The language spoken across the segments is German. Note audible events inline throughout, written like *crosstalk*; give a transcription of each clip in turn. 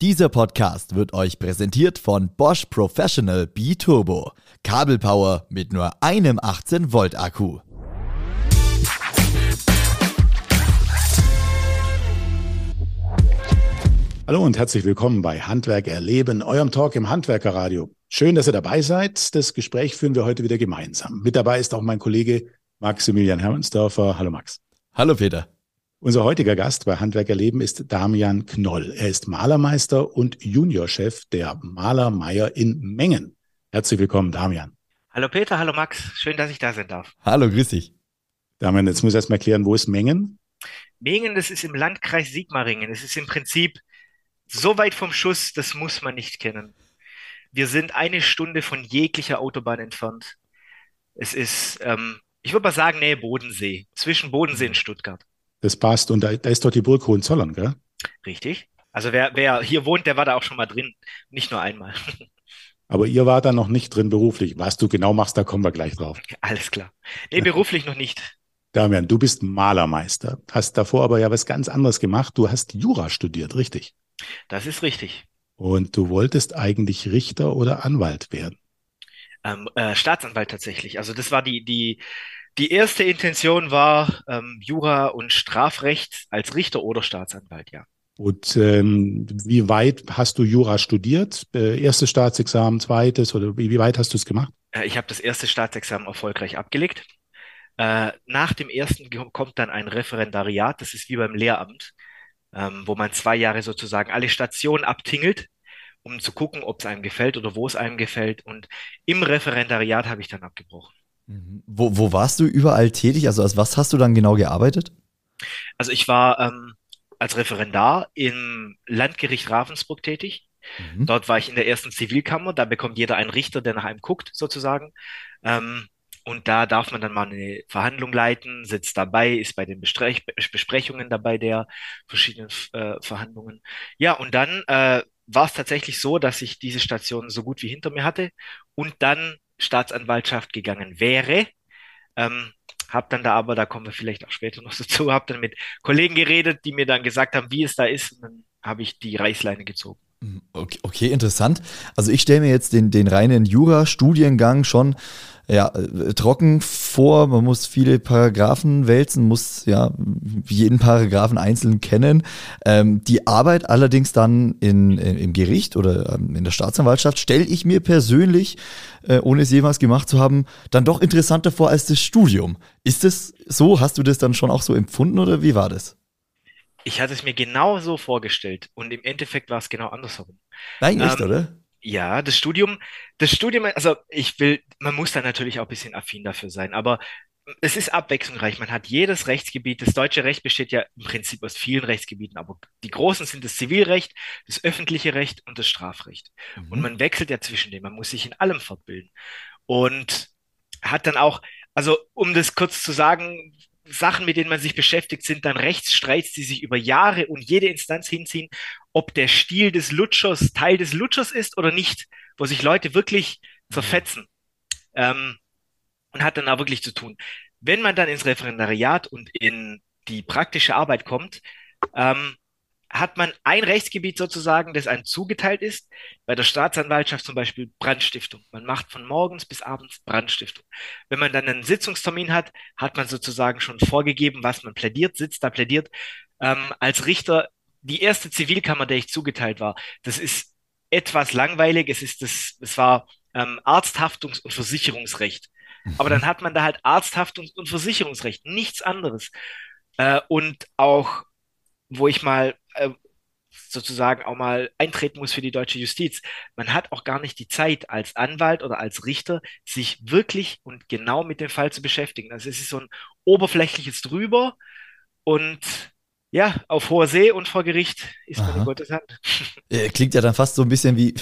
Dieser Podcast wird euch präsentiert von Bosch Professional B-Turbo. Kabelpower mit nur einem 18 Volt Akku. Hallo und herzlich willkommen bei Handwerk erleben, eurem Talk im Handwerkerradio. Schön, dass ihr dabei seid. Das Gespräch führen wir heute wieder gemeinsam. Mit dabei ist auch mein Kollege Maximilian Hermannsdörfer. Hallo Max. Hallo Peter. Unser heutiger Gast bei Handwerk erleben ist Damian Knoll. Er ist Malermeister und Juniorchef der Malermeier in Mengen. Herzlich willkommen, Damian. Hallo Peter, hallo Max. Schön, dass ich da sein darf. Hallo, grüß dich. Damian, jetzt muss ich erst mal klären, wo ist Mengen? Mengen, das ist im Landkreis Sigmaringen. Es ist im Prinzip so weit vom Schuss, das muss man nicht kennen. Wir sind eine Stunde von jeglicher Autobahn entfernt. Es ist, ähm, ich würde mal sagen, Nähe Bodensee, zwischen Bodensee und Stuttgart. Das passt. Und da, da ist dort die Burg Hohenzollern, gell? Richtig. Also wer, wer hier wohnt, der war da auch schon mal drin. Nicht nur einmal. *laughs* Aber ihr wart da noch nicht drin beruflich. Was du genau machst, da kommen wir gleich drauf. *laughs* Alles klar. Nee, beruflich noch nicht. Damian, du bist Malermeister, hast davor aber ja was ganz anderes gemacht. Du hast Jura studiert, richtig? Das ist richtig. Und du wolltest eigentlich Richter oder Anwalt werden? Ähm, äh, Staatsanwalt tatsächlich. Also das war die, die, die erste Intention war ähm, Jura und Strafrecht als Richter oder Staatsanwalt, ja. Und ähm, wie weit hast du Jura studiert? Äh, erstes Staatsexamen, zweites oder wie, weit hast du es gemacht? Äh, ich habe das erste Staatsexamen erfolgreich abgelegt. Äh, nach dem ersten kommt dann ein Referendariat, das ist wie beim Lehramt ähm, wo man zwei Jahre sozusagen alle Stationen abtingelt, um zu gucken, ob es einem gefällt oder wo es einem gefällt. Und im Referendariat habe ich dann abgebrochen. Wo, wo warst du überall tätig? Also als was hast du dann genau gearbeitet? Also ich war ähm, als Referendar im Landgericht Ravensburg tätig. Mhm. Dort war ich in der ersten Zivilkammer. Da bekommt jeder einen Richter, der nach einem guckt, sozusagen. Ähm, und da darf man dann mal eine Verhandlung leiten, sitzt dabei, ist bei den Besprech Besprechungen dabei der verschiedenen äh, Verhandlungen. Ja, und dann äh, war es tatsächlich so, dass ich diese Station so gut wie hinter mir hatte und dann Staatsanwaltschaft gegangen wäre. Ähm, hab dann da aber, da kommen wir vielleicht auch später noch *laughs* dazu, hab dann mit Kollegen geredet, die mir dann gesagt haben, wie es da ist. Und dann habe ich die Reißleine gezogen. Mhm, okay, okay, interessant. Also ich stelle mir jetzt den, den reinen Jura-Studiengang schon ja, äh, trocken vor. Man muss viele Paragraphen wälzen, muss ja jeden Paragraphen einzeln kennen. Ähm, die Arbeit allerdings dann in, in im Gericht oder ähm, in der Staatsanwaltschaft stelle ich mir persönlich, äh, ohne es jemals gemacht zu haben, dann doch interessanter vor als das Studium. Ist es so? Hast du das dann schon auch so empfunden oder wie war das? Ich hatte es mir genau so vorgestellt und im Endeffekt war es genau andersherum. Nein, echt, ähm, oder? Ja, das Studium, das Studium, also ich will, man muss da natürlich auch ein bisschen affin dafür sein, aber es ist abwechslungsreich. Man hat jedes Rechtsgebiet. Das deutsche Recht besteht ja im Prinzip aus vielen Rechtsgebieten, aber die großen sind das Zivilrecht, das öffentliche Recht und das Strafrecht. Mhm. Und man wechselt ja zwischen denen. Man muss sich in allem fortbilden. Und hat dann auch, also um das kurz zu sagen, Sachen, mit denen man sich beschäftigt, sind dann Rechtsstreits, die sich über Jahre und jede Instanz hinziehen, ob der Stil des Lutschers Teil des Lutschers ist oder nicht, wo sich Leute wirklich zerfetzen. Ähm, und hat dann auch wirklich zu tun. Wenn man dann ins Referendariat und in die praktische Arbeit kommt, ähm, hat man ein Rechtsgebiet sozusagen, das einem zugeteilt ist. Bei der Staatsanwaltschaft zum Beispiel Brandstiftung. Man macht von morgens bis abends Brandstiftung. Wenn man dann einen Sitzungstermin hat, hat man sozusagen schon vorgegeben, was man plädiert, sitzt da plädiert. Ähm, als Richter, die erste Zivilkammer, der ich zugeteilt war, das ist etwas langweilig. Es ist das, es war ähm, Arzthaftungs- und Versicherungsrecht. Aber dann hat man da halt Arzthaftungs- und Versicherungsrecht, nichts anderes. Äh, und auch, wo ich mal äh, sozusagen auch mal eintreten muss für die deutsche Justiz. Man hat auch gar nicht die Zeit als Anwalt oder als Richter, sich wirklich und genau mit dem Fall zu beschäftigen. Also es ist so ein oberflächliches drüber und ja, auf hoher See und vor Gericht ist man in Gottes Hand. *laughs* Klingt ja dann fast so ein bisschen wie,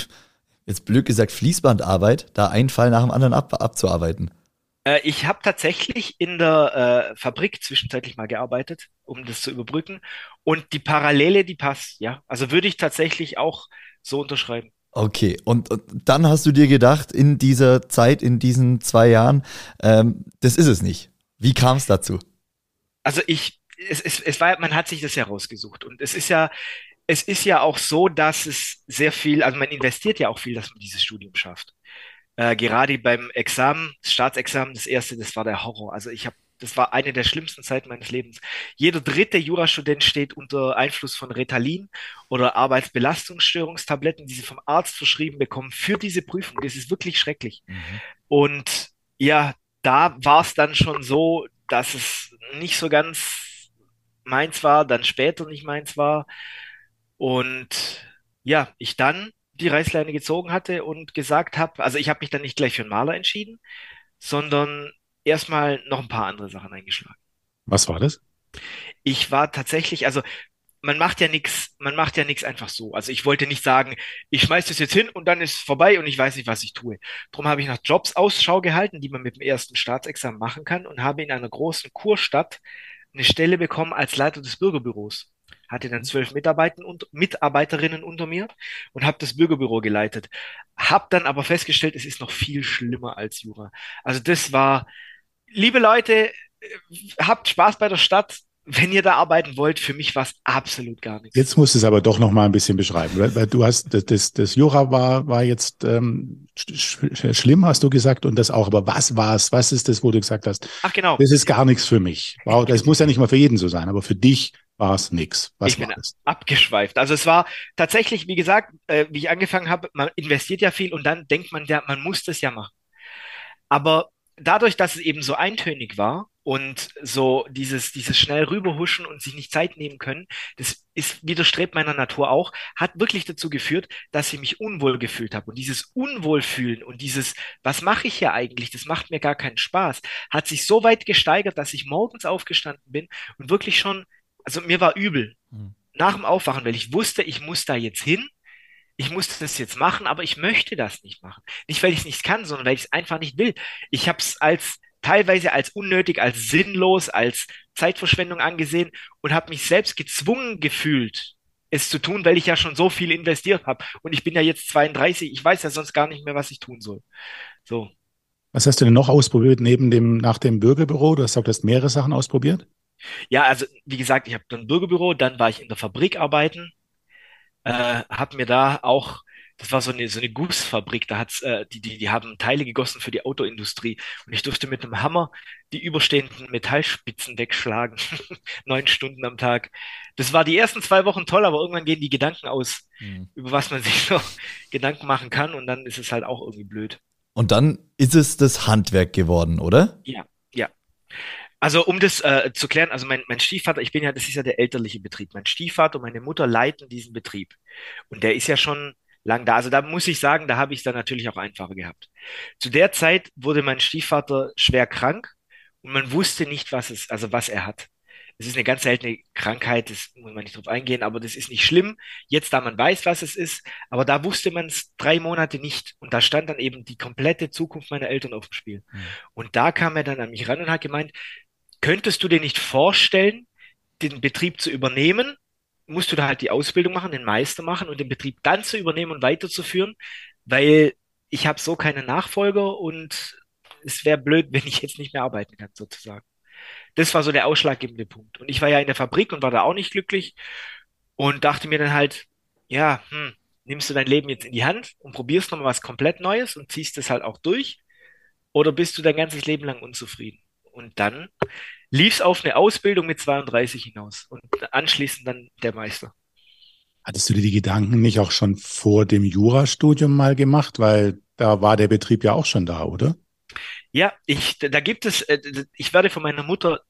jetzt blöd gesagt, Fließbandarbeit, da einen Fall nach dem anderen ab, abzuarbeiten. Äh, ich habe tatsächlich in der äh, Fabrik zwischenzeitlich mal gearbeitet, um das zu überbrücken. Und die Parallele, die passt, ja. Also würde ich tatsächlich auch so unterschreiben. Okay, und, und dann hast du dir gedacht, in dieser Zeit, in diesen zwei Jahren, ähm, das ist es nicht. Wie kam es dazu? Also ich, es, es, es war, man hat sich das ja rausgesucht. Und es ist ja, es ist ja auch so, dass es sehr viel, also man investiert ja auch viel, dass man dieses Studium schafft. Äh, gerade beim Examen, das Staatsexamen, das erste, das war der Horror. Also ich habe, das war eine der schlimmsten Zeiten meines Lebens. Jeder dritte Jurastudent steht unter Einfluss von Ritalin oder Arbeitsbelastungsstörungstabletten, die sie vom Arzt verschrieben bekommen für diese Prüfung. Das ist wirklich schrecklich. Mhm. Und ja, da war es dann schon so, dass es nicht so ganz meins war, dann später nicht meins war. Und ja, ich dann die Reißleine gezogen hatte und gesagt habe, also ich habe mich dann nicht gleich für einen Maler entschieden, sondern erstmal noch ein paar andere Sachen eingeschlagen. Was war das? Ich war tatsächlich, also man macht ja nichts, man macht ja nichts einfach so. Also ich wollte nicht sagen, ich schmeiß das jetzt hin und dann ist es vorbei und ich weiß nicht, was ich tue. Darum habe ich nach Jobs Ausschau gehalten, die man mit dem ersten Staatsexamen machen kann und habe in einer großen Kurstadt eine Stelle bekommen als Leiter des Bürgerbüros hatte dann zwölf Mitarbeiter und, Mitarbeiterinnen unter mir und habe das Bürgerbüro geleitet. Hab dann aber festgestellt, es ist noch viel schlimmer als Jura. Also das war, liebe Leute, habt Spaß bei der Stadt. Wenn ihr da arbeiten wollt, für mich war es absolut gar nichts. Jetzt musst du es aber doch noch mal ein bisschen beschreiben, weil du hast das, das, das Jura war war jetzt ähm, sch schlimm, hast du gesagt, und das auch. Aber was war es? Was ist das, wo du gesagt hast? Ach genau. Das ist gar nichts für mich. Wow, das muss ja nicht mal für jeden so sein, aber für dich war es nix. Was ich bin es? abgeschweift. Also es war tatsächlich, wie gesagt, äh, wie ich angefangen habe, man investiert ja viel und dann denkt man ja, man muss das ja machen. Aber dadurch, dass es eben so eintönig war und so dieses, dieses schnell rüberhuschen und sich nicht Zeit nehmen können, das ist, widerstrebt meiner Natur auch, hat wirklich dazu geführt, dass ich mich unwohl gefühlt habe. Und dieses Unwohlfühlen und dieses, was mache ich hier eigentlich, das macht mir gar keinen Spaß, hat sich so weit gesteigert, dass ich morgens aufgestanden bin und wirklich schon also mir war übel mhm. nach dem Aufwachen, weil ich wusste, ich muss da jetzt hin. Ich muss das jetzt machen, aber ich möchte das nicht machen. Nicht, weil ich es nicht kann, sondern weil ich es einfach nicht will. Ich habe es als teilweise als unnötig, als sinnlos, als Zeitverschwendung angesehen und habe mich selbst gezwungen gefühlt, es zu tun, weil ich ja schon so viel investiert habe. Und ich bin ja jetzt 32, ich weiß ja sonst gar nicht mehr, was ich tun soll. So. Was hast du denn noch ausprobiert neben dem, nach dem Bürgerbüro? Du hast hast mehrere Sachen ausprobiert? Ja, also wie gesagt, ich habe dann Bürgerbüro, dann war ich in der Fabrik arbeiten, äh, habe mir da auch, das war so eine, so eine Gussfabrik, da hat's, äh, die, die, die haben Teile gegossen für die Autoindustrie und ich durfte mit einem Hammer die überstehenden Metallspitzen wegschlagen, *laughs* neun Stunden am Tag. Das war die ersten zwei Wochen toll, aber irgendwann gehen die Gedanken aus, mhm. über was man *laughs* sich so Gedanken machen kann und dann ist es halt auch irgendwie blöd. Und dann ist es das Handwerk geworden, oder? Ja, ja. Also um das äh, zu klären, also mein, mein Stiefvater, ich bin ja, das ist ja der elterliche Betrieb. Mein Stiefvater und meine Mutter leiten diesen Betrieb. Und der ist ja schon lang da. Also da muss ich sagen, da habe ich es dann natürlich auch einfacher gehabt. Zu der Zeit wurde mein Stiefvater schwer krank und man wusste nicht, was es, also was er hat. Es ist eine ganz seltene Krankheit, das muss man nicht drauf eingehen, aber das ist nicht schlimm. Jetzt, da man weiß, was es ist, aber da wusste man es drei Monate nicht. Und da stand dann eben die komplette Zukunft meiner Eltern auf dem Spiel. Mhm. Und da kam er dann an mich ran und hat gemeint, Könntest du dir nicht vorstellen, den Betrieb zu übernehmen? Musst du da halt die Ausbildung machen, den Meister machen und den Betrieb dann zu übernehmen und weiterzuführen, weil ich habe so keine Nachfolger und es wäre blöd, *laughs* wenn ich jetzt nicht mehr arbeiten kann, sozusagen. Das war so der ausschlaggebende Punkt. Und ich war ja in der Fabrik und war da auch nicht glücklich und dachte mir dann halt, ja, hm, nimmst du dein Leben jetzt in die Hand und probierst nochmal was komplett Neues und ziehst es halt auch durch? Oder bist du dein ganzes Leben lang unzufrieden? Und dann lief es auf eine Ausbildung mit 32 hinaus und anschließend dann der Meister. Hattest du dir die Gedanken nicht auch schon vor dem Jurastudium mal gemacht? Weil da war der Betrieb ja auch schon da, oder? Ja, ich, da gibt es, äh, ich werde von meiner Mutter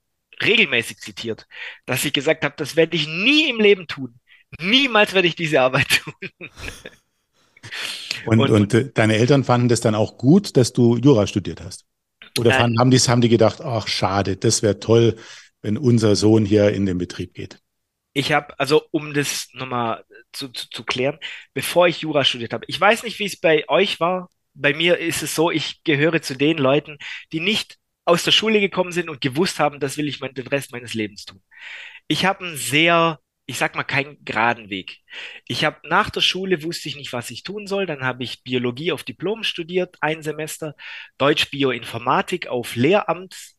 regelmäßig zitiert, dass ich gesagt habe, das werde ich nie im Leben tun. Niemals werde ich diese Arbeit tun. Und, *laughs* und, und, äh, deine Eltern fanden das dann auch gut, dass du Jura studiert hast? Oder fanden, haben, die, haben die gedacht, ach schade, das wäre toll, wenn unser Sohn hier in den Betrieb geht? Ich habe, also um das nochmal zu, zu, zu klären, bevor ich Jura studiert habe, ich weiß nicht, wie es bei euch war. Bei mir ist es so, ich gehöre zu den Leuten, die nicht aus der Schule gekommen sind und gewusst haben, das will ich mein, den Rest meines Lebens tun. Ich habe einen sehr ich sag mal, keinen geraden Weg. Ich habe nach der Schule wusste ich nicht, was ich tun soll. Dann habe ich Biologie auf Diplom studiert, ein Semester, Deutsch Bioinformatik auf Lehramt.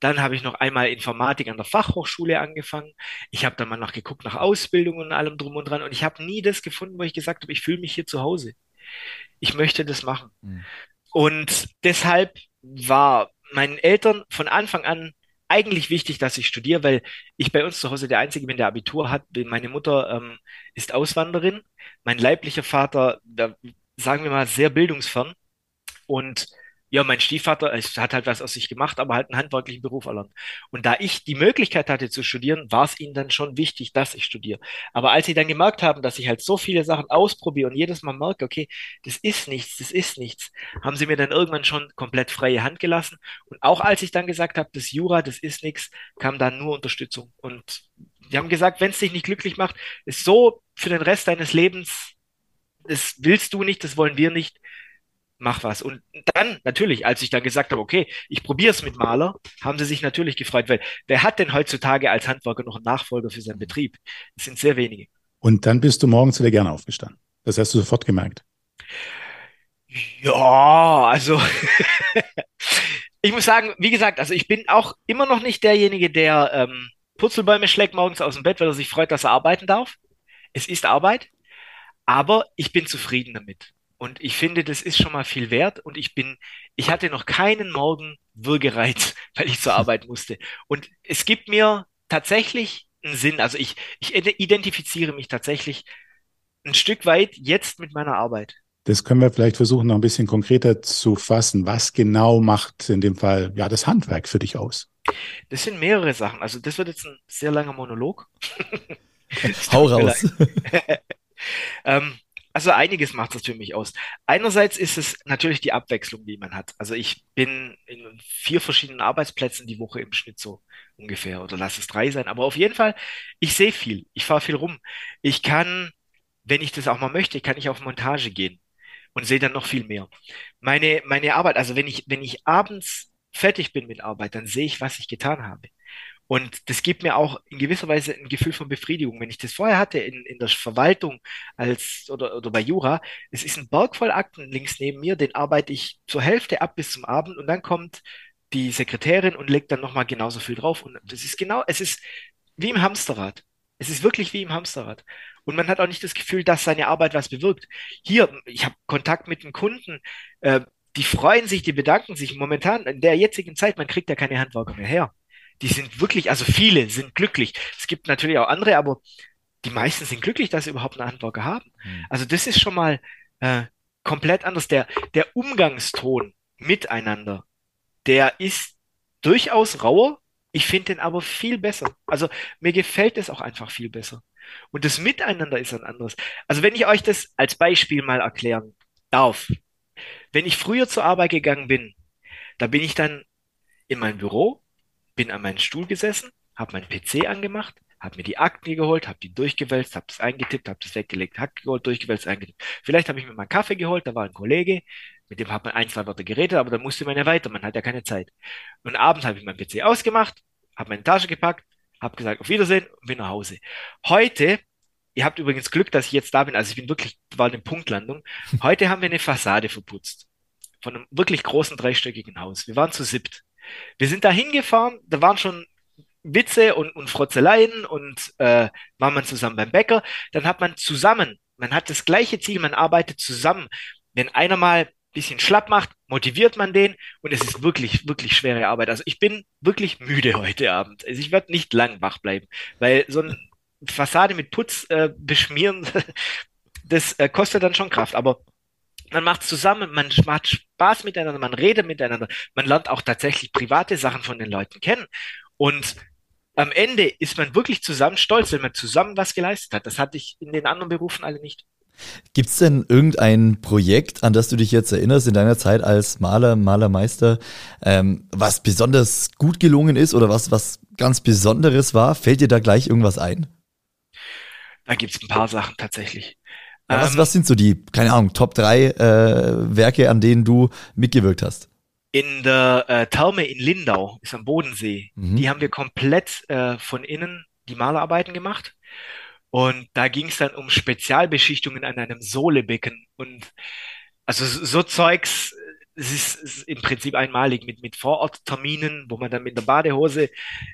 Dann habe ich noch einmal Informatik an der Fachhochschule angefangen. Ich habe dann mal noch geguckt nach Ausbildungen und allem drum und dran. Und ich habe nie das gefunden, wo ich gesagt habe, ich fühle mich hier zu Hause. Ich möchte das machen. Mhm. Und deshalb war meinen Eltern von Anfang an eigentlich wichtig, dass ich studiere, weil ich bei uns zu Hause der Einzige bin, der Abitur hat. Meine Mutter ähm, ist Auswanderin, mein leiblicher Vater, sagen wir mal, sehr bildungsfern. Und ja, mein Stiefvater hat halt was aus sich gemacht, aber halt einen handwerklichen Beruf erlernt. Und da ich die Möglichkeit hatte zu studieren, war es ihnen dann schon wichtig, dass ich studiere. Aber als sie dann gemerkt haben, dass ich halt so viele Sachen ausprobiere und jedes Mal merke, okay, das ist nichts, das ist nichts, haben sie mir dann irgendwann schon komplett freie Hand gelassen. Und auch als ich dann gesagt habe, das Jura, das ist nichts, kam dann nur Unterstützung. Und die haben gesagt, wenn es dich nicht glücklich macht, ist so für den Rest deines Lebens, das willst du nicht, das wollen wir nicht mach was. Und dann, natürlich, als ich dann gesagt habe, okay, ich probiere es mit Maler, haben sie sich natürlich gefreut, weil wer hat denn heutzutage als Handwerker noch einen Nachfolger für seinen Betrieb? Das sind sehr wenige. Und dann bist du morgens wieder gerne aufgestanden. Das hast du sofort gemerkt. Ja, also *laughs* ich muss sagen, wie gesagt, also ich bin auch immer noch nicht derjenige, der ähm, Purzelbäume schlägt morgens aus dem Bett, weil er sich freut, dass er arbeiten darf. Es ist Arbeit, aber ich bin zufrieden damit. Und ich finde, das ist schon mal viel wert. Und ich bin, ich hatte noch keinen Morgen Würgereiz, *laughs* weil ich zur Arbeit musste. Und es gibt mir tatsächlich einen Sinn. Also ich, ich identifiziere mich tatsächlich ein Stück weit jetzt mit meiner Arbeit. Das können wir vielleicht versuchen, noch ein bisschen konkreter zu fassen. Was genau macht in dem Fall ja das Handwerk für dich aus? Das sind mehrere Sachen. Also das wird jetzt ein sehr langer Monolog. *laughs* *laughs* Hau raus. ähm, also einiges macht das für mich aus. Einerseits ist es natürlich die Abwechslung, die man hat. Also ich bin in vier verschiedenen Arbeitsplätzen die Woche im Schnitt so ungefähr oder lass es drei sein. Aber auf jeden Fall, ich sehe viel, ich fahre viel rum. Ich kann, wenn ich das auch mal möchte, kann ich auf Montage gehen und sehe dann noch viel mehr. Meine, meine Arbeit, also wenn ich, wenn ich abends fertig bin mit Arbeit, dann sehe ich, was ich getan habe. Und das gibt mir auch in gewisser Weise ein Gefühl von Befriedigung. Wenn ich das vorher hatte in, in der Verwaltung als oder, oder bei Jura, es ist ein Berg voll Akten links neben mir, den arbeite ich zur Hälfte ab bis zum Abend und dann kommt die Sekretärin und legt dann nochmal genauso viel drauf. Und das ist genau, es ist wie im Hamsterrad. Es ist wirklich wie im Hamsterrad. Und man hat auch nicht das Gefühl, dass seine Arbeit was bewirkt. Hier, ich habe Kontakt mit den Kunden, äh, die freuen sich, die bedanken sich. Momentan, in der jetzigen Zeit, man kriegt ja keine Handwerker mehr her die sind wirklich, also viele sind glücklich. Es gibt natürlich auch andere, aber die meisten sind glücklich, dass sie überhaupt einen Handwerker haben. Mhm. Also das ist schon mal äh, komplett anders. Der, der Umgangston miteinander, der ist durchaus rauer. Ich finde den aber viel besser. Also mir gefällt es auch einfach viel besser. Und das Miteinander ist ein anderes. Also wenn ich euch das als Beispiel mal erklären darf. Wenn ich früher zur Arbeit gegangen bin, da bin ich dann in mein Büro, bin an meinen Stuhl gesessen, habe meinen PC angemacht, habe mir die Akten geholt, habe die durchgewälzt, habe das eingetippt, habe das weggelegt, Hack geholt, durchgewälzt, eingetippt. Vielleicht habe ich mir mal einen Kaffee geholt, da war ein Kollege, mit dem hat man ein, zwei Worte geredet, aber dann musste man ja weiter, man hat ja keine Zeit. Und abends habe ich meinen PC ausgemacht, habe meine Tasche gepackt, habe gesagt, auf Wiedersehen und bin nach Hause. Heute, ihr habt übrigens Glück, dass ich jetzt da bin, also ich bin wirklich, war eine Punktlandung. *laughs* Heute haben wir eine Fassade verputzt. Von einem wirklich großen dreistöckigen Haus. Wir waren zu siebt. Wir sind da hingefahren, da waren schon Witze und, und Frotzeleien und äh, war man zusammen beim Bäcker. Dann hat man zusammen, man hat das gleiche Ziel, man arbeitet zusammen. Wenn einer mal ein bisschen schlapp macht, motiviert man den und es ist wirklich, wirklich schwere Arbeit. Also ich bin wirklich müde heute Abend. Also ich werde nicht lang wach bleiben, weil so eine Fassade mit Putz äh, beschmieren, *laughs* das äh, kostet dann schon Kraft. Aber man macht zusammen, man macht Spaß miteinander, man redet miteinander, man lernt auch tatsächlich private Sachen von den Leuten kennen. Und am Ende ist man wirklich zusammen stolz, wenn man zusammen was geleistet hat. Das hatte ich in den anderen Berufen alle nicht. Gibt es denn irgendein Projekt, an das du dich jetzt erinnerst in deiner Zeit als Maler, Malermeister, ähm, was besonders gut gelungen ist oder was, was ganz Besonderes war? Fällt dir da gleich irgendwas ein? Da gibt es ein paar Sachen tatsächlich. Ja, was, was sind so die, keine Ahnung, Top 3 äh, Werke, an denen du mitgewirkt hast? In der äh, Therme in Lindau, ist am Bodensee, mhm. die haben wir komplett äh, von innen die Malerarbeiten gemacht. Und da ging es dann um Spezialbeschichtungen an einem Sohlebecken. Und also so Zeugs, es ist, ist im Prinzip einmalig mit, mit Vorortterminen, wo man dann mit der Badehose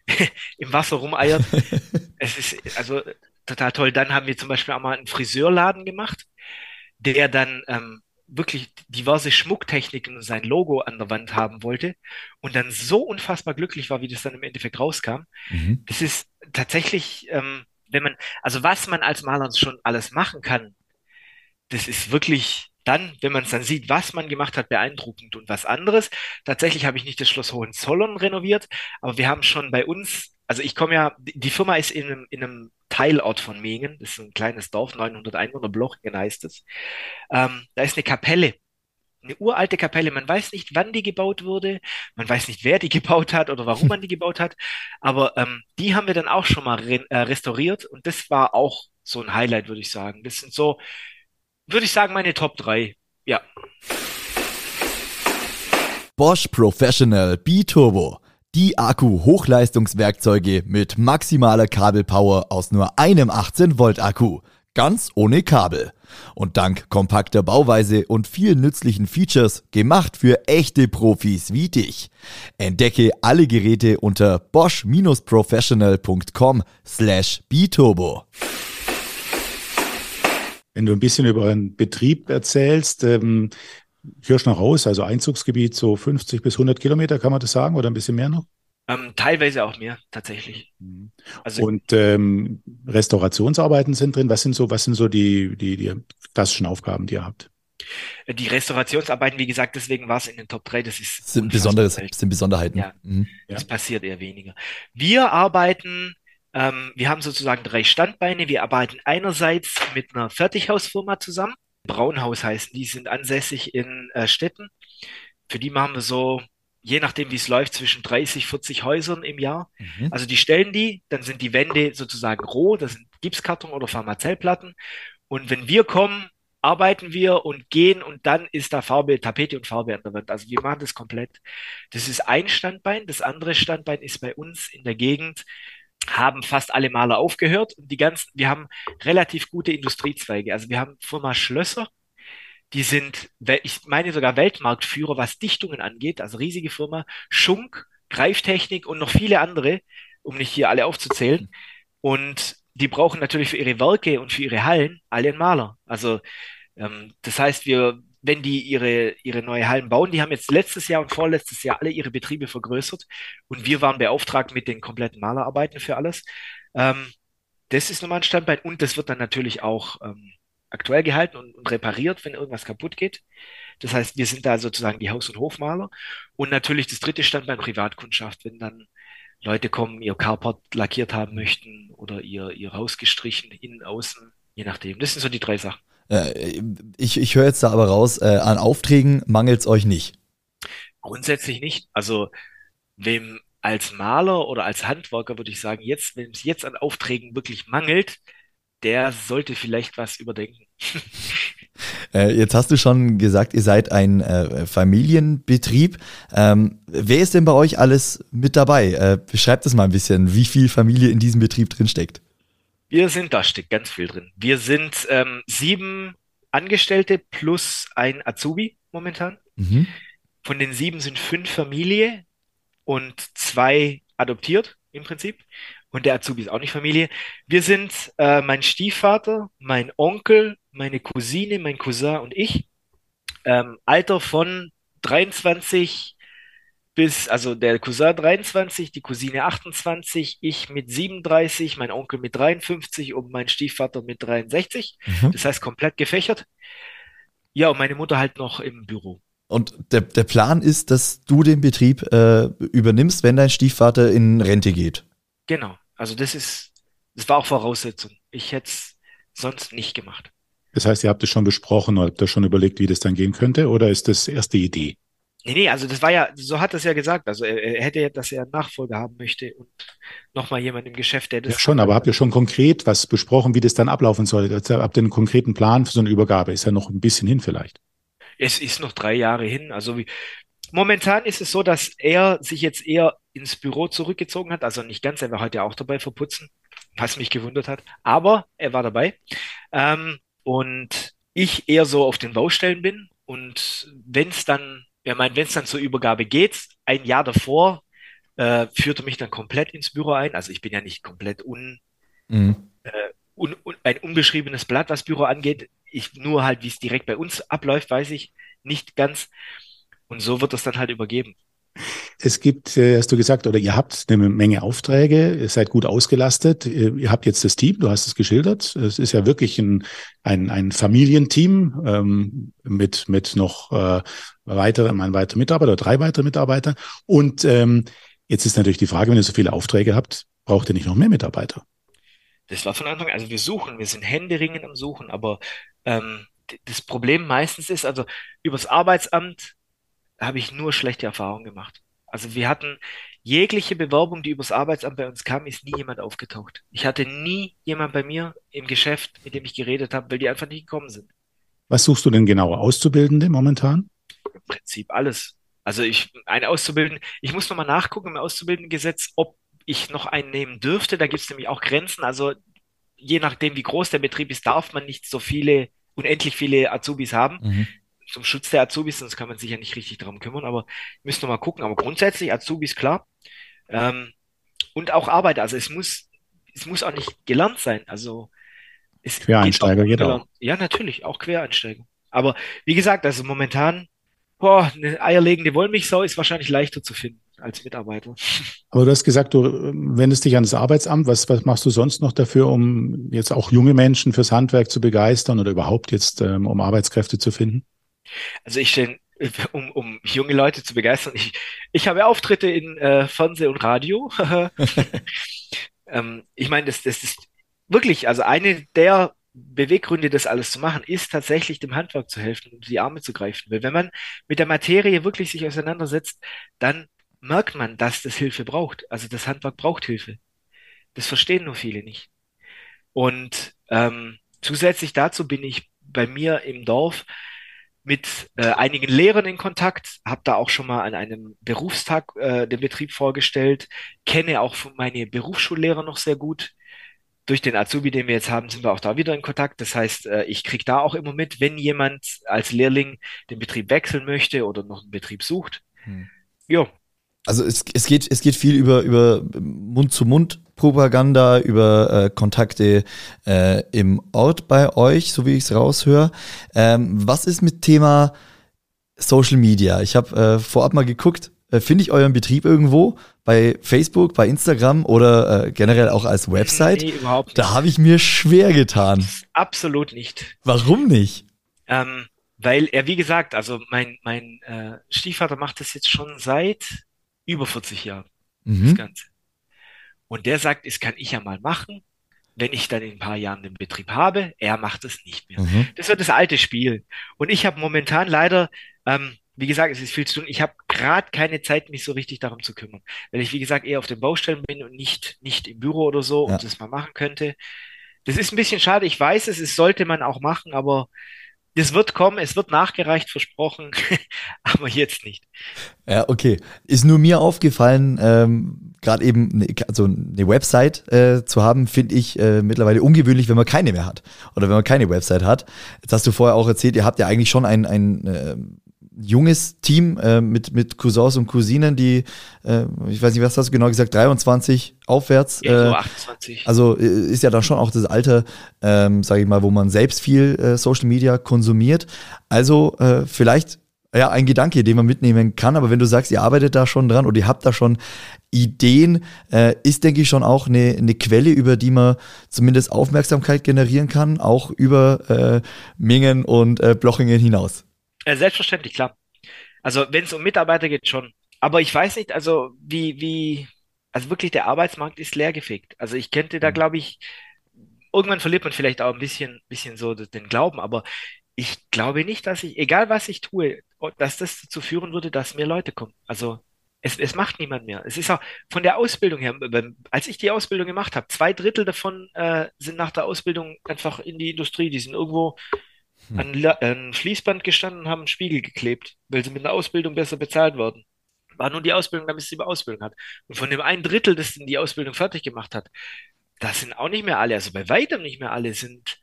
*laughs* im Wasser rumeiert. *laughs* es ist also total toll. Dann haben wir zum Beispiel auch mal einen Friseurladen gemacht, der dann ähm, wirklich diverse Schmucktechniken und sein Logo an der Wand haben wollte und dann so unfassbar glücklich war, wie das dann im Endeffekt rauskam. Mhm. Das ist tatsächlich, ähm, wenn man, also was man als Maler schon alles machen kann, das ist wirklich dann, wenn man es dann sieht, was man gemacht hat, beeindruckend und was anderes. Tatsächlich habe ich nicht das Schloss Hohenzollern renoviert, aber wir haben schon bei uns, also ich komme ja, die Firma ist in einem, in einem Teilort von Mengen, das ist ein kleines Dorf, 900 Einwohner, Blochingen heißt es. Ähm, da ist eine Kapelle, eine uralte Kapelle. Man weiß nicht, wann die gebaut wurde, man weiß nicht, wer die *laughs* gebaut hat oder warum man die gebaut hat, aber ähm, die haben wir dann auch schon mal re äh, restauriert und das war auch so ein Highlight, würde ich sagen. Das sind so würde ich sagen, meine Top 3. Ja. Bosch Professional B-Turbo. Die Akku-Hochleistungswerkzeuge mit maximaler Kabelpower aus nur einem 18-Volt-Akku. Ganz ohne Kabel. Und dank kompakter Bauweise und vielen nützlichen Features gemacht für echte Profis wie dich. Entdecke alle Geräte unter bosch-professional.com slash bturbo. Wenn du ein bisschen über euren Betrieb erzählst, ähm, Kirschner Haus, also Einzugsgebiet, so 50 bis 100 Kilometer, kann man das sagen, oder ein bisschen mehr noch? Ähm, teilweise auch mehr, tatsächlich. Mhm. Also, und ähm, Restaurationsarbeiten sind drin. Was sind so, was sind so die, die, die klassischen Aufgaben, die ihr habt? Die Restaurationsarbeiten, wie gesagt, deswegen war es in den Top 3, das ist sind, Besonderes, sind Besonderheiten. Ja, mhm. das ja. passiert eher weniger. Wir arbeiten ähm, wir haben sozusagen drei Standbeine. Wir arbeiten einerseits mit einer Fertighausfirma zusammen. Braunhaus heißen die, sind ansässig in äh, Städten. Für die machen wir so, je nachdem wie es läuft, zwischen 30, 40 Häusern im Jahr. Mhm. Also die stellen die, dann sind die Wände sozusagen roh, das sind Gipskarton oder Pharmazellplatten. Und wenn wir kommen, arbeiten wir und gehen und dann ist da Farbe, Tapete und Farbe an der Wand. Also wir machen das komplett. Das ist ein Standbein. Das andere Standbein ist bei uns in der Gegend haben fast alle Maler aufgehört und die ganzen, wir haben relativ gute Industriezweige. Also wir haben Firma Schlösser, die sind, ich meine sogar Weltmarktführer, was Dichtungen angeht, also riesige Firma, Schunk, Greiftechnik und noch viele andere, um nicht hier alle aufzuzählen. Und die brauchen natürlich für ihre Werke und für ihre Hallen alle einen Maler. Also ähm, das heißt, wir wenn die ihre, ihre neue Hallen bauen. Die haben jetzt letztes Jahr und vorletztes Jahr alle ihre Betriebe vergrößert und wir waren beauftragt mit den kompletten Malerarbeiten für alles. Ähm, das ist nochmal ein Standbein und das wird dann natürlich auch ähm, aktuell gehalten und, und, repariert, wenn irgendwas kaputt geht. Das heißt, wir sind da sozusagen die Haus- und Hofmaler und natürlich das dritte Standbein Privatkundschaft, wenn dann Leute kommen, ihr Carport lackiert haben möchten oder ihr, ihr Haus gestrichen, innen, außen, je nachdem. Das sind so die drei Sachen. Äh, ich ich höre jetzt da aber raus, äh, an Aufträgen mangelt es euch nicht. Grundsätzlich nicht. Also wem als Maler oder als Handwerker würde ich sagen, jetzt, wenn es jetzt an Aufträgen wirklich mangelt, der sollte vielleicht was überdenken. *laughs* Äh, jetzt hast du schon gesagt, ihr seid ein äh, Familienbetrieb. Ähm, wer ist denn bei euch alles mit dabei? Äh, beschreibt es mal ein bisschen, wie viel Familie in diesem Betrieb drinsteckt. Wir sind, da steckt ganz viel drin. Wir sind ähm, sieben Angestellte plus ein Azubi momentan. Mhm. Von den sieben sind fünf Familie und zwei adoptiert im Prinzip. Und der Azubi ist auch nicht Familie. Wir sind äh, mein Stiefvater, mein Onkel, meine Cousine, mein Cousin und ich. Ähm, Alter von 23 bis, also der Cousin 23, die Cousine 28, ich mit 37, mein Onkel mit 53 und mein Stiefvater mit 63. Mhm. Das heißt komplett gefächert. Ja, und meine Mutter halt noch im Büro. Und der, der Plan ist, dass du den Betrieb äh, übernimmst, wenn dein Stiefvater in Rente geht. Genau. Also das ist, das war auch Voraussetzung. Ich hätte es sonst nicht gemacht. Das heißt, ihr habt es schon besprochen oder habt ihr schon überlegt, wie das dann gehen könnte, oder ist das erste Idee? Nee, nee, also das war ja, so hat er es ja gesagt. Also er, er hätte ja, dass er einen Nachfolger haben möchte und nochmal jemand im Geschäft, der das. Ja, schon, aber habt ihr schon konkret was besprochen, wie das dann ablaufen soll? Habt ihr einen konkreten Plan für so eine Übergabe? Ist ja noch ein bisschen hin vielleicht. Es ist noch drei Jahre hin. Also wie, momentan ist es so, dass er sich jetzt eher ins Büro zurückgezogen hat. Also nicht ganz, er war heute auch dabei verputzen, was mich gewundert hat. Aber er war dabei. Ähm, und ich eher so auf den Baustellen bin. Und wenn es dann er meint, wenn es dann zur Übergabe geht, ein Jahr davor äh, führte mich dann komplett ins Büro ein. Also ich bin ja nicht komplett un, mhm. äh, un, un, ein unbeschriebenes Blatt, was Büro angeht. Ich nur halt, wie es direkt bei uns abläuft, weiß ich nicht ganz. Und so wird das dann halt übergeben. Es gibt, äh, hast du gesagt, oder ihr habt eine Menge Aufträge, ihr seid gut ausgelastet, ihr habt jetzt das Team, du hast es geschildert. Es ist ja wirklich ein, ein, ein Familienteam ähm, mit, mit noch äh, weitere, ein weiterer Mitarbeiter oder drei weitere Mitarbeiter. Und ähm, jetzt ist natürlich die Frage, wenn ihr so viele Aufträge habt, braucht ihr nicht noch mehr Mitarbeiter? Das war von Anfang an, also wir suchen, wir sind händeringend am Suchen, aber ähm, das Problem meistens ist, also übers Arbeitsamt habe ich nur schlechte Erfahrungen gemacht. Also wir hatten jegliche Bewerbung, die übers Arbeitsamt bei uns kam, ist nie jemand aufgetaucht. Ich hatte nie jemand bei mir im Geschäft, mit dem ich geredet habe, weil die einfach nicht gekommen sind. Was suchst du denn genauer Auszubildende momentan? Prinzip alles. Also ich, ein Auszubildenden, ich muss nochmal nachgucken im Auszubildendengesetz, ob ich noch einen nehmen dürfte. Da gibt es nämlich auch Grenzen. Also je nachdem, wie groß der Betrieb ist, darf man nicht so viele, unendlich viele Azubis haben. Mhm zum Schutz der Azubis, sonst kann man sich ja nicht richtig darum kümmern, aber müssen wir mal gucken. Aber grundsätzlich Azubis, klar. Ähm, und auch Arbeit, also es muss, es muss auch nicht gelernt sein. Also es Quereinsteiger geht auch. Geht auch. Ja, natürlich, auch Quereinsteiger. Aber wie gesagt, also momentan, boah, eine eierlegende Wollmilchsau ist wahrscheinlich leichter zu finden als Mitarbeiter. Aber du hast gesagt, du wendest dich an das Arbeitsamt. Was, was machst du sonst noch dafür, um jetzt auch junge Menschen fürs Handwerk zu begeistern oder überhaupt jetzt, ähm, um Arbeitskräfte zu finden? Also ich stelle, um, um junge Leute zu begeistern, ich, ich habe Auftritte in äh, Fernseh und Radio. *laughs* *laughs* ähm, ich meine, das, das ist wirklich, also eine der Beweggründe, das alles zu machen, ist tatsächlich dem Handwerk zu helfen und die Arme zu greifen. Weil wenn man mit der Materie wirklich sich auseinandersetzt, dann merkt man, dass das Hilfe braucht. Also das Handwerk braucht Hilfe. Das verstehen nur viele nicht. Und ähm, zusätzlich dazu bin ich bei mir im Dorf mit äh, einigen Lehrern in Kontakt, habe da auch schon mal an einem Berufstag äh, den Betrieb vorgestellt, kenne auch meine Berufsschullehrer noch sehr gut. Durch den Azubi, den wir jetzt haben, sind wir auch da wieder in Kontakt. Das heißt, äh, ich kriege da auch immer mit, wenn jemand als Lehrling den Betrieb wechseln möchte oder noch einen Betrieb sucht. Hm. Ja, also es, es, geht, es geht viel über, über Mund-zu-Mund-Propaganda, über äh, Kontakte äh, im Ort bei euch, so wie ich es raushöre. Ähm, was ist mit Thema Social Media? Ich habe äh, vorab mal geguckt, äh, finde ich euren Betrieb irgendwo? Bei Facebook, bei Instagram oder äh, generell auch als Website? Nee, überhaupt nicht. Da habe ich mir schwer getan. Absolut nicht. Warum nicht? Ähm, weil er, wie gesagt, also mein, mein äh, Stiefvater macht das jetzt schon seit über 40 Jahren. Mhm. Das Ganze. Und der sagt, das kann ich ja mal machen, wenn ich dann in ein paar Jahren den Betrieb habe. Er macht es nicht mehr. Mhm. Das wird das alte Spiel. Und ich habe momentan leider, ähm, wie gesagt, es ist viel zu tun. Ich habe gerade keine Zeit, mich so richtig darum zu kümmern, weil ich, wie gesagt, eher auf den Baustellen bin und nicht, nicht im Büro oder so ja. und das mal machen könnte. Das ist ein bisschen schade. Ich weiß es, es sollte man auch machen, aber das wird kommen, es wird nachgereicht, versprochen, *laughs* aber jetzt nicht. Ja, okay. Ist nur mir aufgefallen, ähm, gerade eben ne, also eine Website äh, zu haben, finde ich äh, mittlerweile ungewöhnlich, wenn man keine mehr hat. Oder wenn man keine Website hat. Jetzt hast du vorher auch erzählt, ihr habt ja eigentlich schon ein, ein äh, junges Team äh, mit, mit Cousins und Cousinen, die, äh, ich weiß nicht, was hast du genau gesagt, 23 aufwärts. Ja, so 28. Äh, also äh, ist ja dann schon auch das Alter, ähm, sage ich mal, wo man selbst viel äh, Social Media konsumiert. Also äh, vielleicht ja ein Gedanke, den man mitnehmen kann, aber wenn du sagst, ihr arbeitet da schon dran oder ihr habt da schon Ideen, äh, ist, denke ich, schon auch eine, eine Quelle, über die man zumindest Aufmerksamkeit generieren kann, auch über äh, Mengen und äh, Blochingen hinaus. Äh, selbstverständlich, klar. Also wenn es um Mitarbeiter geht, schon. Aber ich weiß nicht, also wie, wie, also wirklich der Arbeitsmarkt ist leergefegt. Also ich könnte da, mhm. glaube ich, irgendwann verliert man vielleicht auch ein bisschen, bisschen so den Glauben, aber ich glaube nicht, dass ich, egal was ich tue, dass das dazu führen würde, dass mehr Leute kommen. Also es, es macht niemand mehr. Es ist auch von der Ausbildung her, als ich die Ausbildung gemacht habe, zwei Drittel davon äh, sind nach der Ausbildung einfach in die Industrie. Die sind irgendwo hm. an ein Fließband gestanden und haben einen Spiegel geklebt, weil sie mit einer Ausbildung besser bezahlt werden. War nur die Ausbildung, damit sie über Ausbildung hat. Und von dem einen Drittel, das die Ausbildung fertig gemacht hat, das sind auch nicht mehr alle, also bei weitem nicht mehr alle sind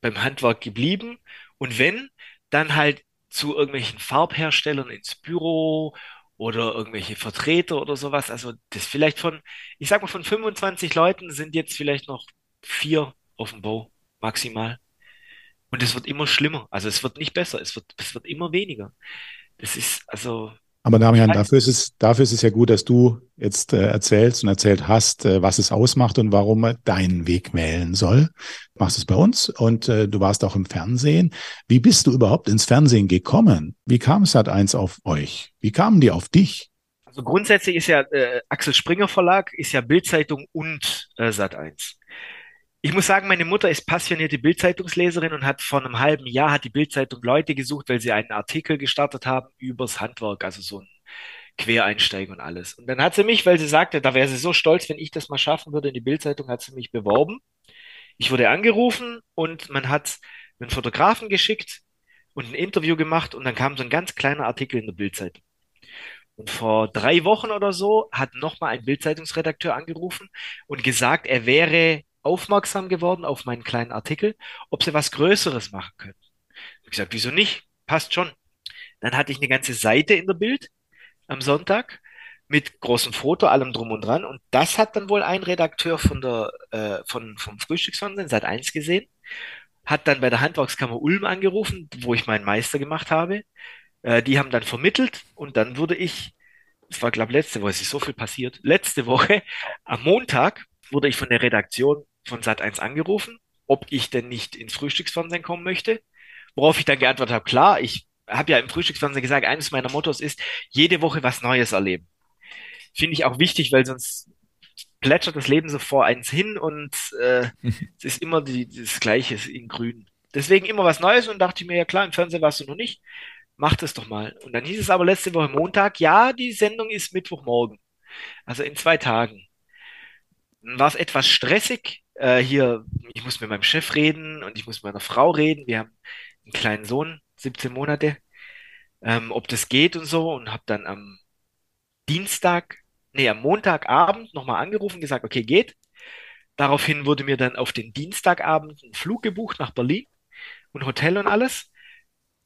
beim Handwerk geblieben. Und wenn, dann halt zu irgendwelchen Farbherstellern ins Büro oder irgendwelche Vertreter oder sowas. Also das vielleicht von, ich sag mal, von 25 Leuten sind jetzt vielleicht noch vier auf dem Bau maximal. Und es wird immer schlimmer. Also es wird nicht besser, es wird, es wird immer weniger. Das ist, also aber Damian, dafür ist es, dafür ist es ja gut, dass du jetzt äh, erzählst und erzählt hast, äh, was es ausmacht und warum man deinen Weg wählen soll. Du machst es bei uns und äh, du warst auch im Fernsehen. Wie bist du überhaupt ins Fernsehen gekommen? Wie kam Sat1 auf euch? Wie kamen die auf dich? Also grundsätzlich ist ja äh, Axel Springer Verlag, ist ja Bildzeitung und äh, Sat1. Ich muss sagen, meine Mutter ist passionierte Bildzeitungsleserin und hat vor einem halben Jahr hat die Bildzeitung Leute gesucht, weil sie einen Artikel gestartet haben übers Handwerk, also so ein Quereinsteig und alles. Und dann hat sie mich, weil sie sagte, da wäre sie so stolz, wenn ich das mal schaffen würde in die Bildzeitung, hat sie mich beworben. Ich wurde angerufen und man hat einen Fotografen geschickt und ein Interview gemacht und dann kam so ein ganz kleiner Artikel in der Bildzeitung. Und vor drei Wochen oder so hat nochmal ein Bildzeitungsredakteur angerufen und gesagt, er wäre aufmerksam geworden auf meinen kleinen Artikel, ob sie was Größeres machen können. Ich habe gesagt, wieso nicht? Passt schon. Dann hatte ich eine ganze Seite in der Bild am Sonntag mit großem Foto, allem drum und dran. Und das hat dann wohl ein Redakteur von der, äh, von, vom Frühstücksfernsehen, seit eins gesehen, hat dann bei der Handwerkskammer Ulm angerufen, wo ich meinen Meister gemacht habe. Äh, die haben dann vermittelt und dann wurde ich, es war glaube letzte Woche, es ist so viel passiert, letzte Woche am Montag wurde ich von der Redaktion von Sat1 angerufen, ob ich denn nicht ins Frühstücksfernsehen kommen möchte. Worauf ich dann geantwortet habe, klar, ich habe ja im Frühstücksfernsehen gesagt, eines meiner Mottos ist, jede Woche was Neues erleben. Finde ich auch wichtig, weil sonst plätschert das Leben so vor eins hin und äh, *laughs* es ist immer die, das Gleiche in grün. Deswegen immer was Neues und dachte ich mir, ja klar, im Fernsehen warst du noch nicht, mach das doch mal. Und dann hieß es aber letzte Woche Montag, ja, die Sendung ist Mittwochmorgen. Also in zwei Tagen. Dann war es etwas stressig, äh, hier, ich muss mit meinem Chef reden und ich muss mit meiner Frau reden. Wir haben einen kleinen Sohn, 17 Monate, ähm, ob das geht und so und habe dann am Dienstag, nee, am Montagabend nochmal angerufen, gesagt, okay, geht. Daraufhin wurde mir dann auf den Dienstagabend ein Flug gebucht nach Berlin und Hotel und alles.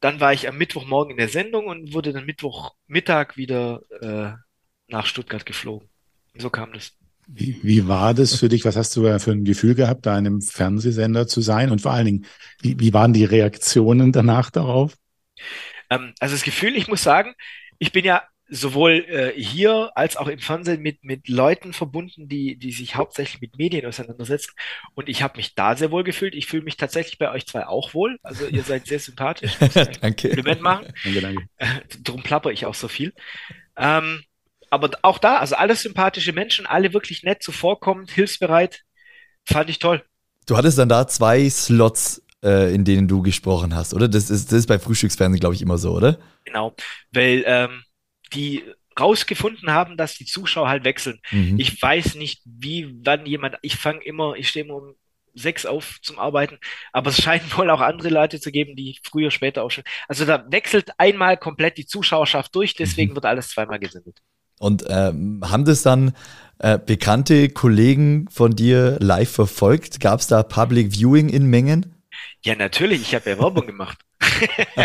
Dann war ich am Mittwochmorgen in der Sendung und wurde dann Mittwochmittag wieder äh, nach Stuttgart geflogen. So kam das. Wie, wie war das für dich? Was hast du für ein Gefühl gehabt, da in einem Fernsehsender zu sein? Und vor allen Dingen, wie, wie waren die Reaktionen danach darauf? Ähm, also das Gefühl, ich muss sagen, ich bin ja sowohl äh, hier als auch im Fernsehen mit, mit Leuten verbunden, die, die sich hauptsächlich mit Medien auseinandersetzen. Und ich habe mich da sehr wohl gefühlt. Ich fühle mich tatsächlich bei euch zwei auch wohl. Also ihr seid sehr sympathisch. *laughs* danke. Kompliment machen. Danke, danke. Äh, drum plapper ich auch so viel. Ähm, aber auch da, also alles sympathische Menschen, alle wirklich nett, zuvorkommend, hilfsbereit. Fand ich toll. Du hattest dann da zwei Slots, äh, in denen du gesprochen hast, oder? Das ist, das ist bei Frühstücksfernsehen, glaube ich, immer so, oder? Genau, weil ähm, die rausgefunden haben, dass die Zuschauer halt wechseln. Mhm. Ich weiß nicht, wie, wann jemand, ich fange immer, ich stehe immer um sechs auf zum Arbeiten, aber es scheinen *laughs* wohl auch andere Leute zu geben, die früher, später auch schon. Also da wechselt einmal komplett die Zuschauerschaft durch, deswegen mhm. wird alles zweimal gesendet. Und ähm, haben das dann äh, bekannte Kollegen von dir live verfolgt? Gab es da Public Viewing in Mengen? Ja, natürlich. Ich habe ja Werbung gemacht. *laughs*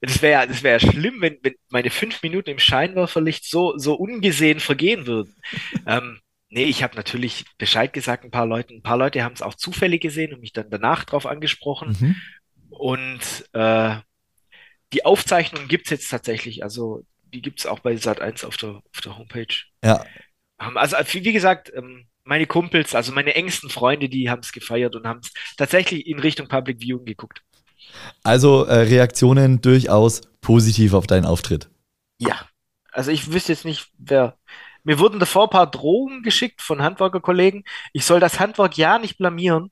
das wäre das wär schlimm, wenn, wenn meine fünf Minuten im Scheinwerferlicht so, so ungesehen vergehen würden. Ähm, nee, ich habe natürlich Bescheid gesagt ein paar Leuten. Ein paar Leute haben es auch zufällig gesehen und mich dann danach drauf angesprochen. Mhm. Und äh, die Aufzeichnung gibt es jetzt tatsächlich. Also die gibt es auch bei Sat1 auf der, auf der Homepage. Ja. Also, wie gesagt, ähm, meine Kumpels, also meine engsten Freunde, die haben es gefeiert und haben es tatsächlich in Richtung Public Viewing geguckt. Also äh, Reaktionen durchaus positiv auf deinen Auftritt. Ja. Also ich wüsste jetzt nicht, wer. Mir wurden davor ein paar Drogen geschickt von Handwerkerkollegen. Ich soll das Handwerk ja nicht blamieren,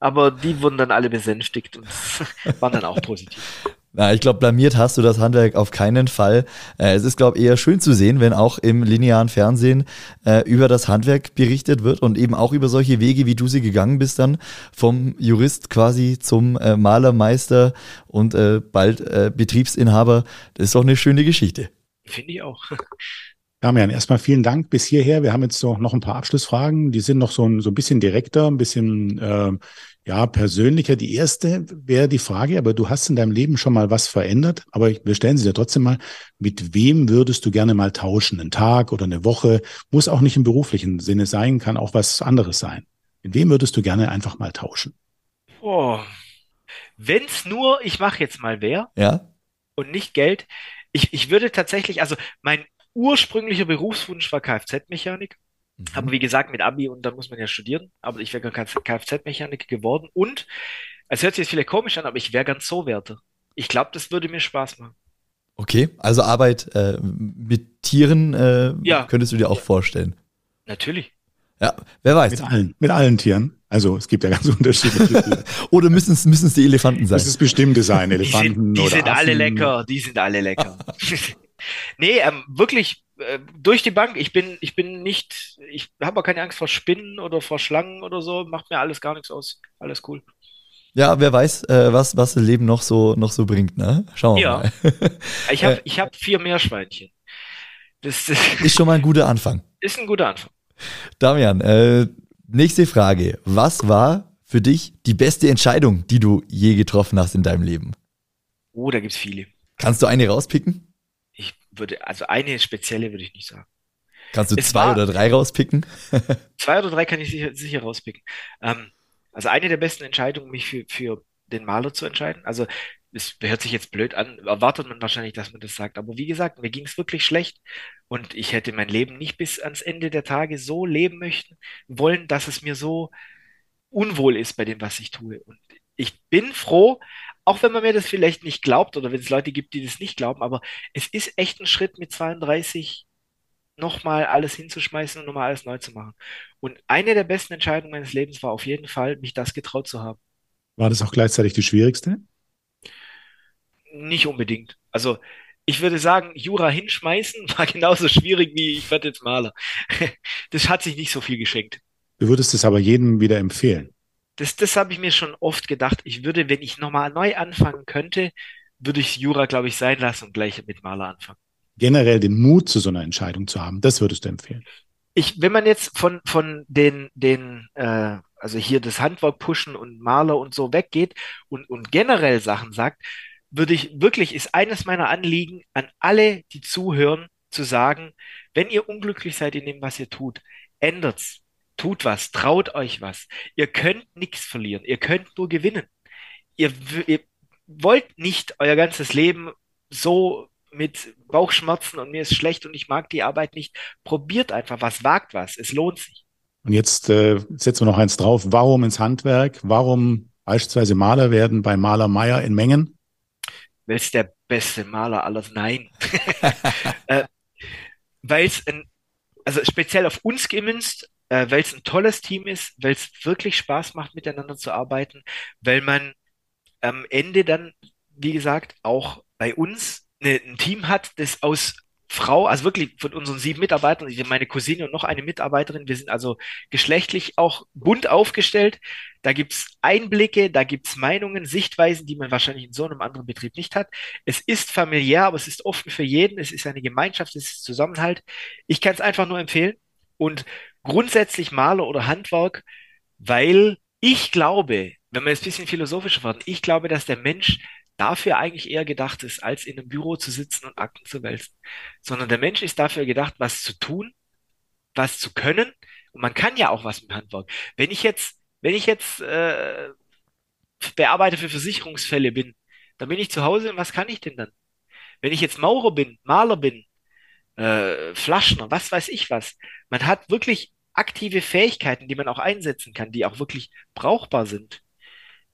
aber die wurden dann alle besänftigt und *laughs* waren dann auch positiv. Na, ich glaube, blamiert hast du das Handwerk auf keinen Fall. Äh, es ist, glaube ich, eher schön zu sehen, wenn auch im linearen Fernsehen äh, über das Handwerk berichtet wird und eben auch über solche Wege, wie du sie gegangen bist, dann vom Jurist quasi zum äh, Malermeister und äh, bald äh, Betriebsinhaber. Das ist doch eine schöne Geschichte. Finde ich auch. *laughs* Damian, erstmal vielen Dank bis hierher. Wir haben jetzt noch ein paar Abschlussfragen. Die sind noch so ein, so ein bisschen direkter, ein bisschen äh, ja, persönlicher. Die erste wäre die Frage, aber du hast in deinem Leben schon mal was verändert. Aber wir stellen sie dir trotzdem mal. Mit wem würdest du gerne mal tauschen? Einen Tag oder eine Woche? Muss auch nicht im beruflichen Sinne sein, kann auch was anderes sein. Mit wem würdest du gerne einfach mal tauschen? Oh. Wenn's nur, ich mache jetzt mal wer. Ja. Und nicht Geld. Ich, ich würde tatsächlich, also mein ursprünglicher Berufswunsch war Kfz-Mechanik. Mhm. Aber wie gesagt, mit Abi und da muss man ja studieren. Aber ich wäre Kfz-Mechaniker geworden. Und, es hört sich jetzt vielleicht komisch an, aber ich wäre ganz so Wärter. Ich glaube, das würde mir Spaß machen. Okay, also Arbeit äh, mit Tieren äh, ja. könntest du dir auch ja. vorstellen. Natürlich. Ja, wer weiß. Mit allen, mit allen Tieren. Also es gibt ja ganz *laughs* unterschiedliche Tiere. oder müssen es müssen es die Elefanten sein? Müssen es bestimmte sein, Elefanten die sind, die oder sind alle lecker, die sind alle lecker. *laughs* nee, ähm, wirklich äh, durch die Bank. Ich bin, ich bin nicht, ich habe auch keine Angst vor Spinnen oder vor Schlangen oder so. Macht mir alles gar nichts aus. Alles cool. Ja, wer weiß, äh, was, was das Leben noch so, noch so bringt, ne? Schauen wir ja. mal. *laughs* ich habe ich hab vier Meerschweinchen. Das, das *laughs* ist schon mal ein guter Anfang. Ist ein guter Anfang. Damian, äh, nächste Frage. Was war für dich die beste Entscheidung, die du je getroffen hast in deinem Leben? Oh, da gibt's viele. Kannst du eine rauspicken? Würde, also eine spezielle würde ich nicht sagen. Kannst du es zwei war, oder drei rauspicken? *laughs* zwei oder drei kann ich sicher, sicher rauspicken. Ähm, also eine der besten Entscheidungen, mich für, für den Maler zu entscheiden. Also es hört sich jetzt blöd an, erwartet man wahrscheinlich, dass man das sagt. Aber wie gesagt, mir ging es wirklich schlecht und ich hätte mein Leben nicht bis ans Ende der Tage so leben möchten wollen, dass es mir so unwohl ist bei dem, was ich tue. Und ich bin froh, auch wenn man mir das vielleicht nicht glaubt oder wenn es Leute gibt, die das nicht glauben, aber es ist echt ein Schritt mit 32 nochmal alles hinzuschmeißen und nochmal alles neu zu machen. Und eine der besten Entscheidungen meines Lebens war auf jeden Fall, mich das getraut zu haben. War das auch gleichzeitig die schwierigste? Nicht unbedingt. Also ich würde sagen, Jura hinschmeißen *laughs* war genauso schwierig wie ich werde jetzt Maler. *laughs* Das hat sich nicht so viel geschenkt. Du würdest es aber jedem wieder empfehlen. Das, das habe ich mir schon oft gedacht. Ich würde, wenn ich nochmal neu anfangen könnte, würde ich Jura, glaube ich, sein lassen und gleich mit Maler anfangen. Generell den Mut zu so einer Entscheidung zu haben, das würdest du empfehlen. Ich, wenn man jetzt von, von den, den, äh, also hier das Handwerk pushen und Maler und so weggeht und, und generell Sachen sagt, würde ich wirklich, ist eines meiner Anliegen an alle, die zuhören, zu sagen, wenn ihr unglücklich seid in dem, was ihr tut, ändert's tut was, traut euch was. Ihr könnt nichts verlieren, ihr könnt nur gewinnen. Ihr, ihr wollt nicht euer ganzes Leben so mit Bauchschmerzen und mir ist schlecht und ich mag die Arbeit nicht. Probiert einfach was, wagt was, es lohnt sich. Und jetzt äh, setzen wir noch eins drauf. Warum ins Handwerk? Warum beispielsweise Maler werden bei Maler Meier in Mengen? Weil es der beste Maler aller, nein. *laughs* äh, Weil es also speziell auf uns gemünzt, äh, weil es ein tolles Team ist, weil es wirklich Spaß macht, miteinander zu arbeiten, weil man am Ende dann, wie gesagt, auch bei uns eine, ein Team hat, das aus Frau, also wirklich von unseren sieben Mitarbeitern, meine Cousine und noch eine Mitarbeiterin, wir sind also geschlechtlich auch bunt aufgestellt. Da gibt's Einblicke, da gibt's Meinungen, Sichtweisen, die man wahrscheinlich in so einem anderen Betrieb nicht hat. Es ist familiär, aber es ist offen für jeden, es ist eine Gemeinschaft, es ist Zusammenhalt. Ich kann es einfach nur empfehlen. Und grundsätzlich Maler oder Handwerk, weil ich glaube, wenn wir jetzt ein bisschen philosophischer werden, ich glaube, dass der Mensch dafür eigentlich eher gedacht ist, als in einem Büro zu sitzen und Akten zu wälzen. Sondern der Mensch ist dafür gedacht, was zu tun, was zu können. Und man kann ja auch was mit Handwerk. Wenn ich jetzt, wenn ich jetzt äh, Bearbeiter für Versicherungsfälle bin, dann bin ich zu Hause und was kann ich denn dann? Wenn ich jetzt Maurer bin, Maler bin, äh, Flaschner, was weiß ich was. Man hat wirklich aktive Fähigkeiten, die man auch einsetzen kann, die auch wirklich brauchbar sind.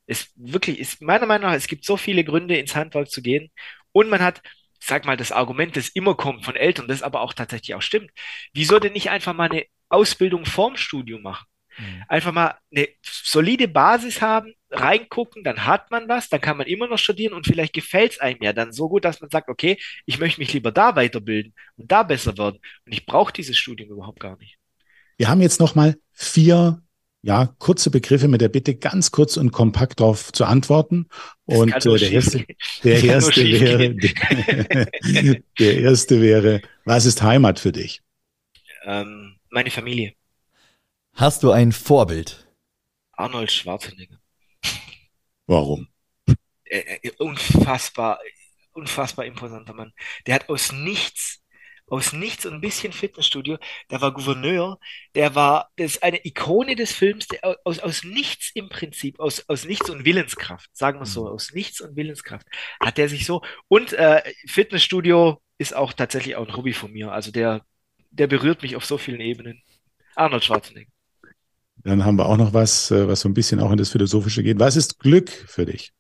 Es wirklich ist meiner Meinung nach, es gibt so viele Gründe, ins Handwerk zu gehen. Und man hat, sag mal, das Argument, das immer kommt von Eltern, das aber auch tatsächlich auch stimmt. Wieso denn nicht einfach mal eine Ausbildung vorm Studium machen? Mhm. Einfach mal eine solide Basis haben, reingucken, dann hat man was, dann kann man immer noch studieren und vielleicht gefällt es einem ja dann so gut, dass man sagt, okay, ich möchte mich lieber da weiterbilden und da besser werden und ich brauche dieses Studium überhaupt gar nicht. Wir haben jetzt noch mal vier ja, kurze Begriffe mit der Bitte, ganz kurz und kompakt darauf zu antworten. Und äh, der, erste, der, erste wäre, der, *laughs* der erste wäre, was ist Heimat für dich? Ähm, meine Familie. Hast du ein Vorbild? Arnold Schwarzenegger. Warum? Äh, äh, unfassbar, unfassbar imposanter Mann. Der hat aus nichts aus nichts und ein bisschen Fitnessstudio. Der war Gouverneur, der war, das ist eine Ikone des Films, der, aus, aus nichts im Prinzip, aus, aus nichts und Willenskraft, sagen wir es so, mhm. aus nichts und Willenskraft, hat der sich so, und äh, Fitnessstudio ist auch tatsächlich auch ein Hobby von mir, also der, der berührt mich auf so vielen Ebenen. Arnold Schwarzenegger. Dann haben wir auch noch was, äh, was so ein bisschen auch in das Philosophische geht. Was ist Glück für dich?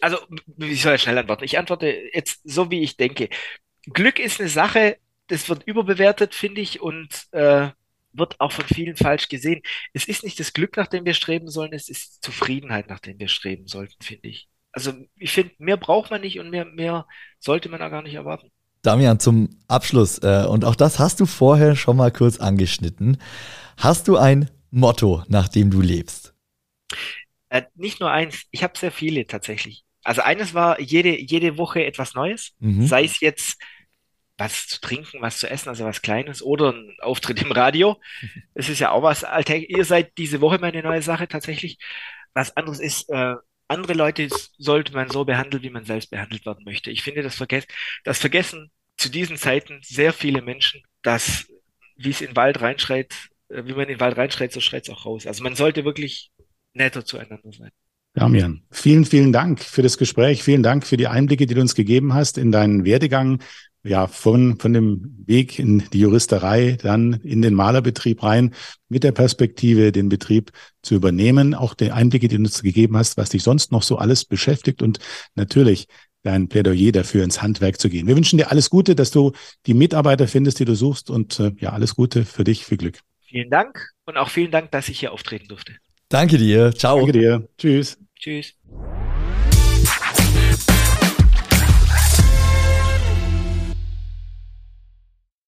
Also, ich soll ja schnell antworten. Ich antworte jetzt so, wie ich denke. Glück ist eine Sache, das wird überbewertet, finde ich, und äh, wird auch von vielen falsch gesehen. Es ist nicht das Glück, nach dem wir streben sollen, es ist Zufriedenheit, nach dem wir streben sollten, finde ich. Also ich finde, mehr braucht man nicht und mehr, mehr sollte man da gar nicht erwarten. Damian, zum Abschluss, äh, und auch das hast du vorher schon mal kurz angeschnitten. Hast du ein Motto, nach dem du lebst? Äh, nicht nur eins, ich habe sehr viele tatsächlich. Also eines war jede, jede Woche etwas Neues, mhm. sei es jetzt was zu trinken, was zu essen, also was Kleines oder ein Auftritt im Radio. *laughs* Es ist ja auch was alltäglich. Ihr seid diese Woche meine neue Sache tatsächlich. Was anderes ist, äh, andere Leute sollte man so behandeln, wie man selbst behandelt werden möchte. Ich finde, das, vergessen, das vergessen zu diesen Zeiten sehr viele Menschen, dass, wie es in den Wald reinschreit, äh, wie man in den Wald reinschreit, so schreit es auch raus. Also man sollte wirklich netter zueinander sein. Damian, vielen, vielen Dank für das Gespräch. Vielen Dank für die Einblicke, die du uns gegeben hast in deinen Werdegang. Ja, von, von dem Weg in die Juristerei, dann in den Malerbetrieb rein, mit der Perspektive, den Betrieb zu übernehmen. Auch die Einblicke, die du uns gegeben hast, was dich sonst noch so alles beschäftigt und natürlich dein Plädoyer dafür, ins Handwerk zu gehen. Wir wünschen dir alles Gute, dass du die Mitarbeiter findest, die du suchst und äh, ja, alles Gute für dich, viel Glück. Vielen Dank und auch vielen Dank, dass ich hier auftreten durfte. Danke dir. Ciao. Danke dir. Tschüss. Tschüss.